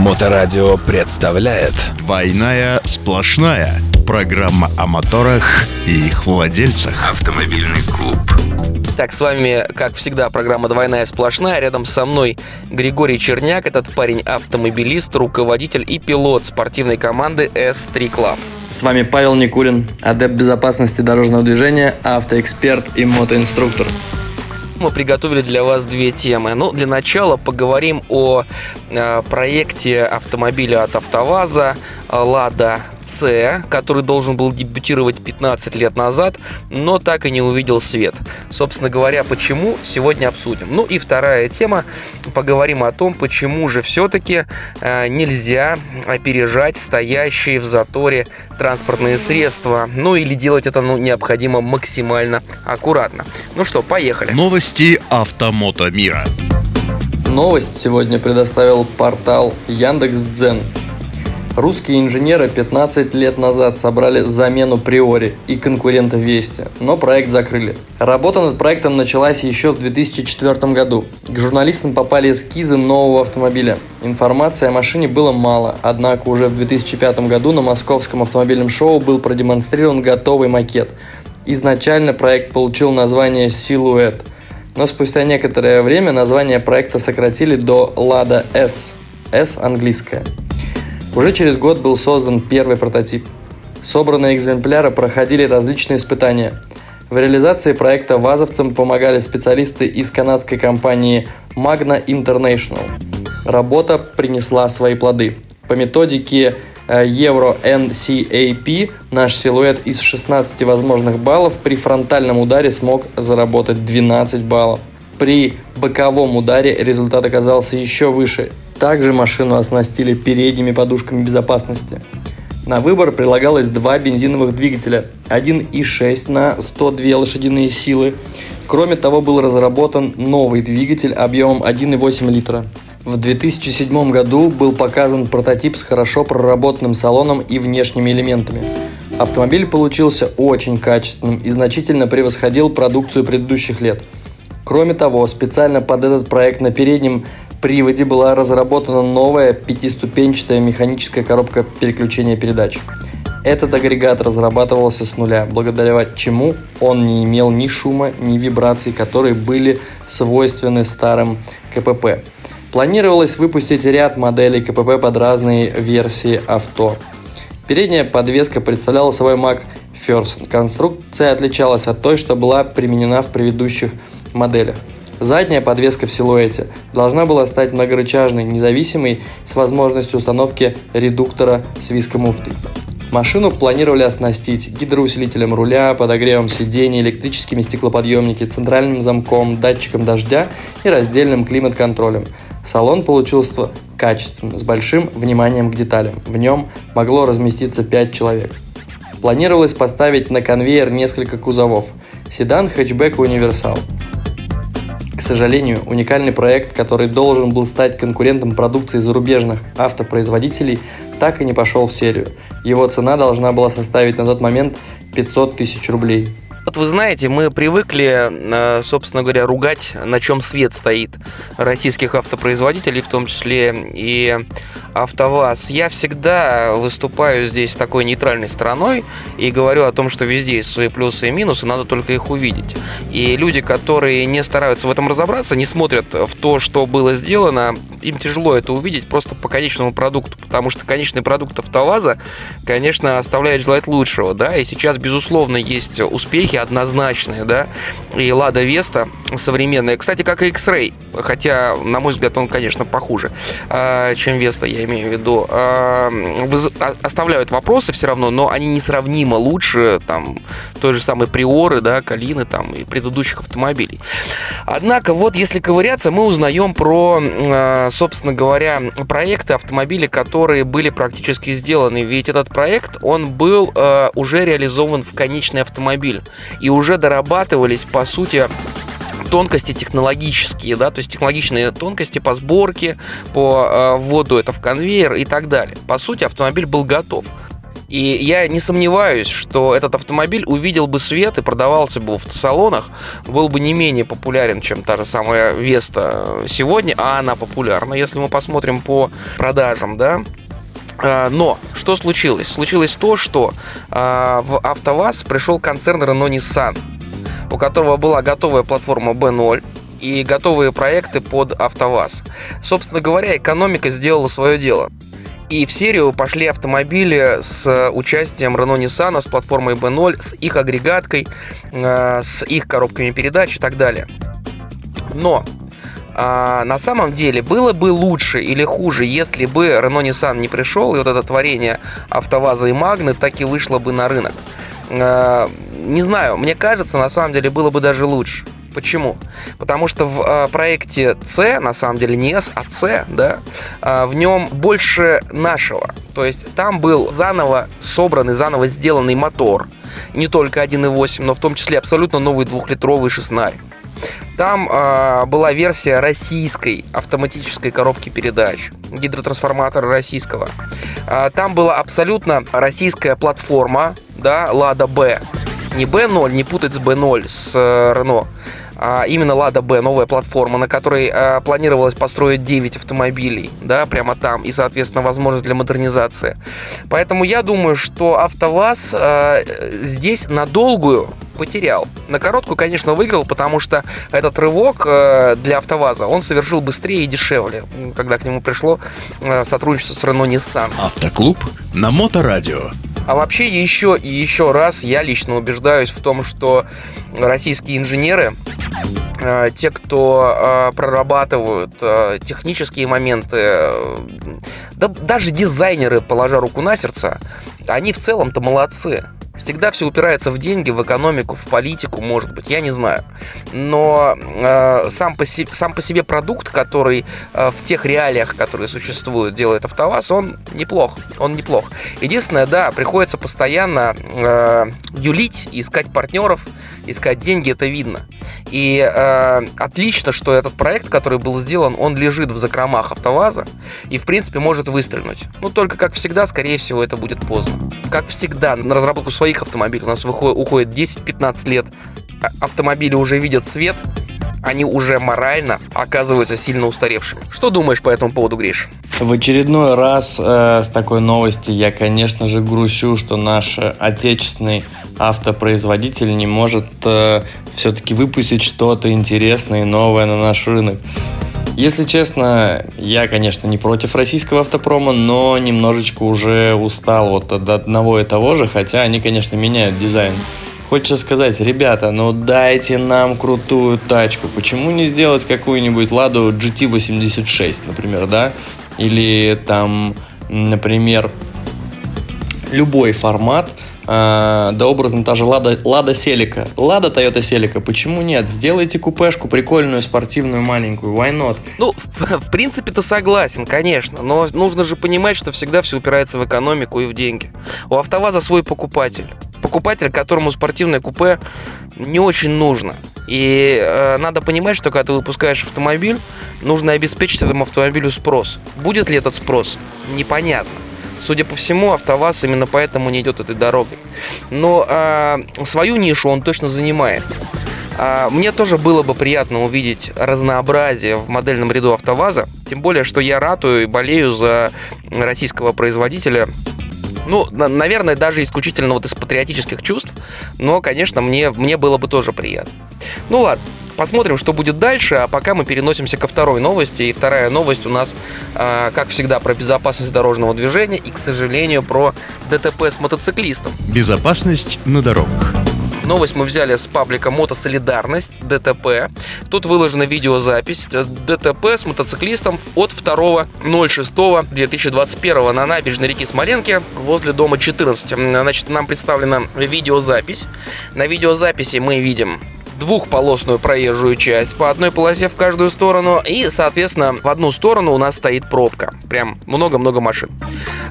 Моторадио представляет «Двойная сплошная» Программа о моторах и их владельцах Автомобильный клуб Так, с вами, как всегда, программа «Двойная сплошная». Рядом со мной Григорий Черняк. Этот парень автомобилист, руководитель и пилот спортивной команды S3 Club. С вами Павел Никулин, адепт безопасности дорожного движения, автоэксперт и мотоинструктор мы приготовили для вас две темы. Ну, для начала поговорим о э, проекте автомобиля от АвтоВАЗа «Лада С», который должен был дебютировать 15 лет назад, но так и не увидел свет. Собственно говоря, почему, сегодня обсудим. Ну и вторая тема, поговорим о том, почему же все-таки э, нельзя опережать стоящие в заторе транспортные средства, ну или делать это ну, необходимо максимально аккуратно. Ну что, поехали. Новости автомото мира. Новость сегодня предоставил портал Яндекс.Дзен. Русские инженеры 15 лет назад собрали замену Приори и конкурента Вести, но проект закрыли. Работа над проектом началась еще в 2004 году. К журналистам попали эскизы нового автомобиля. Информации о машине было мало, однако уже в 2005 году на московском автомобильном шоу был продемонстрирован готовый макет. Изначально проект получил название «Силуэт», но спустя некоторое время название проекта сократили до «Лада S», S английская. Уже через год был создан первый прототип. Собранные экземпляры проходили различные испытания. В реализации проекта вазовцам помогали специалисты из канадской компании Magna International. Работа принесла свои плоды. По методике э, Euro NCAP наш силуэт из 16 возможных баллов при фронтальном ударе смог заработать 12 баллов. При боковом ударе результат оказался еще выше также машину оснастили передними подушками безопасности. На выбор прилагалось два бензиновых двигателя, 1.6 на 102 лошадиные силы. Кроме того, был разработан новый двигатель объемом 1,8 литра. В 2007 году был показан прототип с хорошо проработанным салоном и внешними элементами. Автомобиль получился очень качественным и значительно превосходил продукцию предыдущих лет. Кроме того, специально под этот проект на переднем приводе была разработана новая пятиступенчатая механическая коробка переключения передач. Этот агрегат разрабатывался с нуля, благодаря чему он не имел ни шума, ни вибраций, которые были свойственны старым КПП. Планировалось выпустить ряд моделей КПП под разные версии авто. Передняя подвеска представляла собой Mac First. Конструкция отличалась от той, что была применена в предыдущих моделях. Задняя подвеска в силуэте должна была стать многорычажной, независимой, с возможностью установки редуктора с вискомуфтой. Машину планировали оснастить гидроусилителем руля, подогревом сидений, электрическими стеклоподъемниками, центральным замком, датчиком дождя и раздельным климат-контролем. Салон получился качественным, с большим вниманием к деталям. В нем могло разместиться 5 человек. Планировалось поставить на конвейер несколько кузовов – седан, хэтчбэк и универсал – сожалению, уникальный проект, который должен был стать конкурентом продукции зарубежных автопроизводителей, так и не пошел в серию. Его цена должна была составить на тот момент 500 тысяч рублей. Вот вы знаете, мы привыкли, э, собственно говоря, ругать, на чем свет стоит российских автопроизводителей, в том числе и АвтоВАЗ. Я всегда выступаю здесь такой нейтральной стороной и говорю о том, что везде есть свои плюсы и минусы, надо только их увидеть. И люди, которые не стараются в этом разобраться, не смотрят в то, что было сделано, им тяжело это увидеть просто по конечному продукту, потому что конечный продукт АвтоВАЗа, конечно, оставляет желать лучшего, да, и сейчас, безусловно, есть успехи однозначные, да, и Лада Веста современная, кстати, как и X-Ray, хотя, на мой взгляд, он, конечно, похуже, а, чем Веста, я имею в виду, а, оставляют вопросы все равно, но они несравнимо лучше, там, той же самой Приоры, да, Калины, там, и предыдущих автомобилей. Однако, вот, если ковыряться, мы узнаем про а, собственно говоря, проекты автомобилей, которые были практически сделаны. Ведь этот проект, он был уже реализован в конечный автомобиль. И уже дорабатывались, по сути, тонкости технологические, да, то есть технологичные тонкости по сборке, по э, вводу это в конвейер и так далее. По сути, автомобиль был готов. И я не сомневаюсь, что этот автомобиль увидел бы свет и продавался бы в автосалонах, был бы не менее популярен, чем та же самая Веста сегодня, а она популярна, если мы посмотрим по продажам, да. А, но что случилось? Случилось то, что а, в АвтоВАЗ пришел концерн Renault Nissan, у которого была готовая платформа B0, и готовые проекты под АвтоВАЗ. Собственно говоря, экономика сделала свое дело. И в серию пошли автомобили с участием Renault Nissan, с платформой B0, с их агрегаткой, э, с их коробками передач и так далее. Но а, на самом деле было бы лучше или хуже, если бы Renault Nissan не пришел, и вот это творение АвтоВАЗа и Магны так и вышло бы на рынок. А, не знаю, мне кажется, на самом деле было бы даже лучше. Почему? Потому что в э, проекте C, на самом деле не S, а C, да, э, в нем больше нашего. То есть там был заново собранный, заново сделанный мотор. Не только 1.8, но в том числе абсолютно новый двухлитровый шестнарь. Там э, была версия российской автоматической коробки передач, гидротрансформатора российского. Э, там была абсолютно российская платформа, да, Лада Б. Не B0, не путать с B0, с э, Renault а именно Лада Б, новая платформа, на которой а, планировалось построить 9 автомобилей, да, прямо там, и, соответственно, возможность для модернизации. Поэтому я думаю, что АвтоВАЗ а, здесь на долгую потерял. На короткую, конечно, выиграл, потому что этот рывок э, для АвтоВАЗа он совершил быстрее и дешевле, когда к нему пришло э, сотрудничество с Renault Nissan. Автоклуб на Моторадио. А вообще еще и еще раз я лично убеждаюсь в том, что российские инженеры э, те, кто прорабатывают технические моменты, да даже дизайнеры, положа руку на сердце, они в целом-то молодцы. Всегда все упирается в деньги, в экономику, в политику, может быть, я не знаю. Но э, сам, по себе, сам по себе продукт, который э, в тех реалиях, которые существуют, делает АвтоВАЗ, он неплох. Он неплох. Единственное, да, приходится постоянно э, юлить, искать партнеров, искать деньги, это видно. И э, отлично, что этот проект, который был сделан, он лежит в закромах АвтоВАЗа и, в принципе, может выстрелить. Ну, только, как всегда, скорее всего, это будет поздно. Как всегда, на разработку своих автомобилей у нас уходит 10-15 лет. А, автомобили уже видят свет, они уже морально оказываются сильно устаревшими. Что думаешь по этому поводу, Гриш? В очередной раз э, с такой новости я, конечно же, грущу, что наш отечественный автопроизводитель не может э, все-таки выпустить что-то интересное и новое на наш рынок. Если честно, я, конечно, не против российского автопрома, но немножечко уже устал вот от одного и того же, хотя они, конечно, меняют дизайн. Хочется сказать, ребята, ну дайте нам крутую тачку. Почему не сделать какую-нибудь Ладу GT86, например, да? Или там, например, любой формат, а, да образно та же Лада, Лада Селика. Лада Toyota Селика, почему нет? Сделайте купешку прикольную, спортивную, маленькую, why not? Ну, в, в принципе-то согласен, конечно, но нужно же понимать, что всегда все упирается в экономику и в деньги. У АвтоВАЗа свой покупатель покупатель, которому спортивное купе не очень нужно. И э, надо понимать, что когда ты выпускаешь автомобиль, нужно обеспечить этому автомобилю спрос. Будет ли этот спрос? Непонятно. Судя по всему, АвтоВАЗ именно поэтому не идет этой дорогой. Но э, свою нишу он точно занимает. А, мне тоже было бы приятно увидеть разнообразие в модельном ряду АвтоВАЗа. Тем более, что я ратую и болею за российского производителя ну, наверное, даже исключительно вот из патриотических чувств, но, конечно, мне, мне было бы тоже приятно. Ну ладно, посмотрим, что будет дальше, а пока мы переносимся ко второй новости. И вторая новость у нас, э, как всегда, про безопасность дорожного движения и, к сожалению, про ДТП с мотоциклистом. Безопасность на дорогах. Новость мы взяли с паблика Мотосолидарность, ДТП. Тут выложена видеозапись ДТП с мотоциклистом от 2.06.2021 на набережной реки Смоленки возле дома 14. Значит, нам представлена видеозапись. На видеозаписи мы видим двухполосную проезжую часть по одной полосе в каждую сторону. И, соответственно, в одну сторону у нас стоит пробка. Прям много-много машин.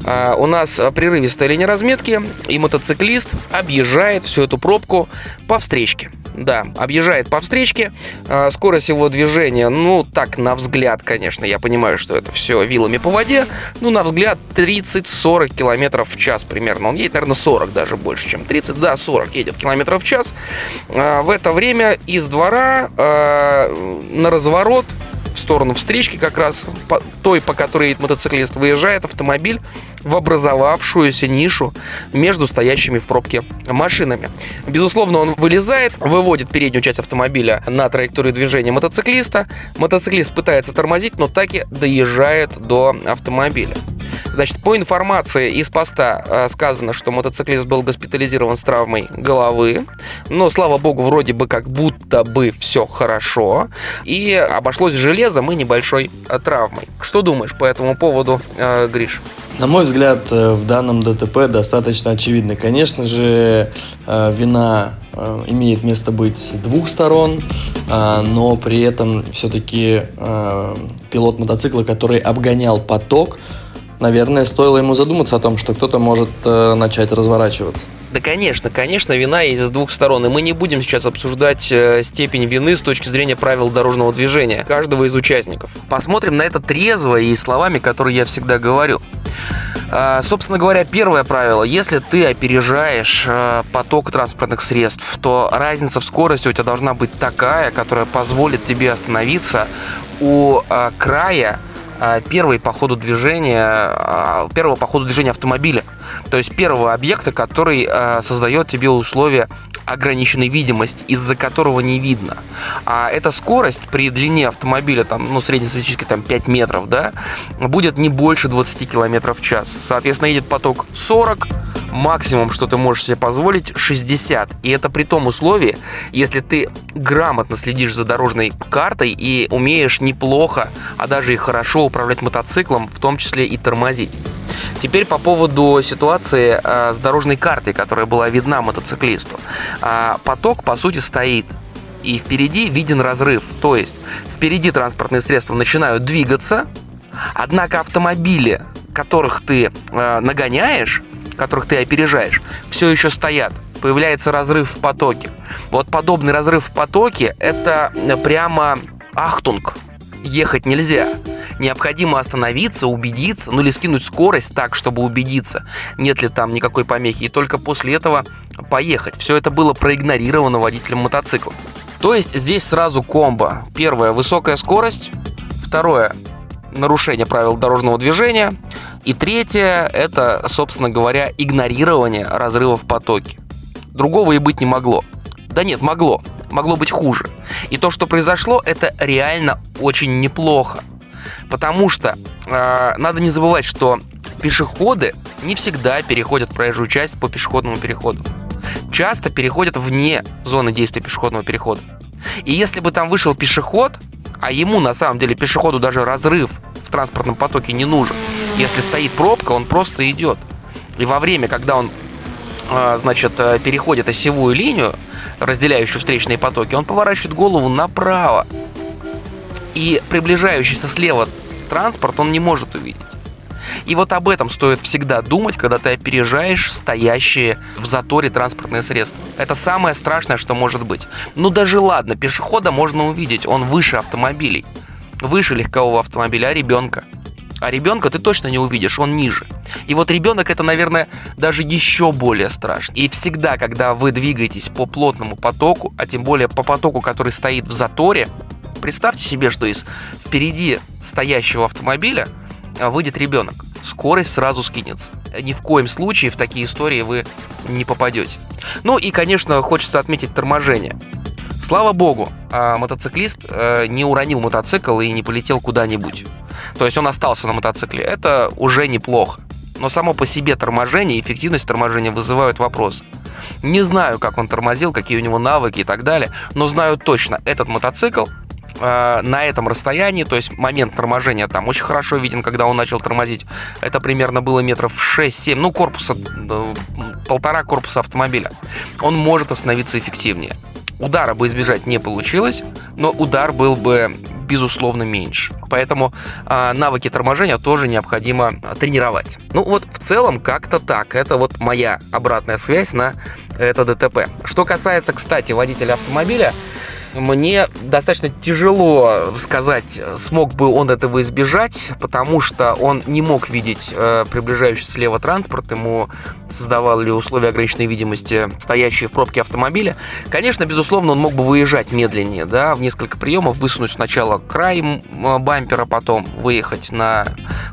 А, у нас прерывистая линия разметки, и мотоциклист объезжает всю эту пробку по встречке. Да, объезжает по встречке. А, скорость его движения, ну, так, на взгляд, конечно, я понимаю, что это все вилами по воде. Ну, на взгляд, 30-40 километров в час примерно. Он едет, наверное, 40 даже больше, чем 30. Да, 40 едет километров в час. А, в это время из двора а, на разворот сторону встречки как раз, по, той, по которой едет мотоциклист, выезжает автомобиль в образовавшуюся нишу между стоящими в пробке машинами. Безусловно, он вылезает, выводит переднюю часть автомобиля на траекторию движения мотоциклиста. Мотоциклист пытается тормозить, но так и доезжает до автомобиля. Значит, по информации из поста э, сказано, что мотоциклист был госпитализирован с травмой головы. Но, слава богу, вроде бы как будто бы все хорошо. И обошлось железом и небольшой э, травмой. Что думаешь по этому поводу, э, Гриш? На мой взгляд, в данном ДТП достаточно очевидно. Конечно же, вина имеет место быть с двух сторон, но при этом все-таки пилот мотоцикла, который обгонял поток, наверное, стоило ему задуматься о том, что кто-то может э, начать разворачиваться. Да, конечно, конечно, вина есть с двух сторон, и мы не будем сейчас обсуждать э, степень вины с точки зрения правил дорожного движения каждого из участников. Посмотрим на это трезво и словами, которые я всегда говорю. А, собственно говоря, первое правило. Если ты опережаешь э, поток транспортных средств, то разница в скорости у тебя должна быть такая, которая позволит тебе остановиться у э, края а, первый по ходу движения, а, первого по ходу движения автомобиля. То есть первого объекта, который а, создает тебе условия ограниченной видимости, из-за которого не видно. А эта скорость при длине автомобиля, там, ну, среднестатистически там 5 метров, да, будет не больше 20 км в час. Соответственно, едет поток 40, максимум, что ты можешь себе позволить, 60. И это при том условии, если ты грамотно следишь за дорожной картой и умеешь неплохо, а даже и хорошо управлять мотоциклом, в том числе и тормозить. Теперь по поводу ситуации э, с дорожной картой, которая была видна мотоциклисту. Э, поток, по сути, стоит. И впереди виден разрыв. То есть впереди транспортные средства начинают двигаться, однако автомобили, которых ты э, нагоняешь, которых ты опережаешь, все еще стоят. Появляется разрыв в потоке. Вот подобный разрыв в потоке – это прямо ахтунг. Ехать нельзя. Необходимо остановиться, убедиться, ну или скинуть скорость так, чтобы убедиться, нет ли там никакой помехи, и только после этого поехать. Все это было проигнорировано водителем мотоцикла. То есть здесь сразу комбо. Первое – высокая скорость. Второе – нарушение правил дорожного движения. И третье – это, собственно говоря, игнорирование разрыва в потоке. Другого и быть не могло. Да нет, могло. Могло быть хуже. И то, что произошло, это реально очень неплохо. Потому что э, надо не забывать, что пешеходы не всегда переходят проезжую часть по пешеходному переходу. Часто переходят вне зоны действия пешеходного перехода. И если бы там вышел пешеход, а ему на самом деле пешеходу даже разрыв в транспортном потоке не нужен, если стоит пробка, он просто идет. И во время, когда он а, значит, э, переходит осевую линию, разделяющую встречные потоки, он поворачивает голову направо. И приближающийся слева транспорт он не может увидеть. И вот об этом стоит всегда думать, когда ты опережаешь стоящие в заторе транспортные средства. Это самое страшное, что может быть. Ну даже ладно, пешехода можно увидеть, он выше автомобилей. Выше легкового автомобиля, а ребенка – а ребенка ты точно не увидишь, он ниже. И вот ребенок это, наверное, даже еще более страшно. И всегда, когда вы двигаетесь по плотному потоку, а тем более по потоку, который стоит в заторе, представьте себе, что из впереди стоящего автомобиля а, выйдет ребенок. Скорость сразу скинется. Ни в коем случае в такие истории вы не попадете. Ну и, конечно, хочется отметить торможение. Слава богу, а, мотоциклист э, не уронил мотоцикл и не полетел куда-нибудь. То есть он остался на мотоцикле. Это уже неплохо. Но само по себе торможение и эффективность торможения вызывают вопрос. Не знаю, как он тормозил, какие у него навыки и так далее, но знаю точно, этот мотоцикл э, на этом расстоянии, то есть момент торможения там очень хорошо виден, когда он начал тормозить. Это примерно было метров 6-7, ну, корпуса, э, полтора корпуса автомобиля. Он может остановиться эффективнее. удара бы избежать не получилось, но удар был бы безусловно меньше. Поэтому э, навыки торможения тоже необходимо тренировать. Ну вот в целом как-то так. Это вот моя обратная связь на это ДТП. Что касается, кстати, водителя автомобиля, мне достаточно тяжело сказать, смог бы он этого избежать, потому что он не мог видеть э, приближающийся слева транспорт, ему создавали условия ограниченной видимости стоящие в пробке автомобиля. Конечно, безусловно, он мог бы выезжать медленнее, да, в несколько приемов, высунуть сначала край бампера, потом выехать на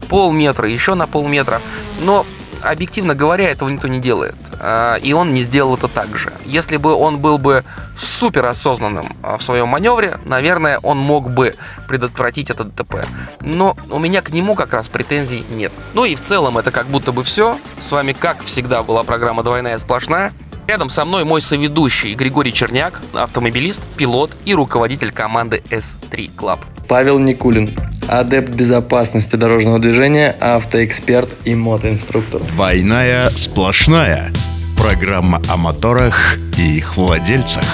полметра, еще на полметра, но объективно говоря, этого никто не делает. А, и он не сделал это так же. Если бы он был бы супер осознанным а, в своем маневре, наверное, он мог бы предотвратить это ДТП. Но у меня к нему как раз претензий нет. Ну и в целом это как будто бы все. С вами, как всегда, была программа «Двойная сплошная». Рядом со мной мой соведущий Григорий Черняк, автомобилист, пилот и руководитель команды S3 Club. Павел Никулин, адепт безопасности дорожного движения, автоэксперт и мотоинструктор. Двойная сплошная. Программа о моторах и их владельцах.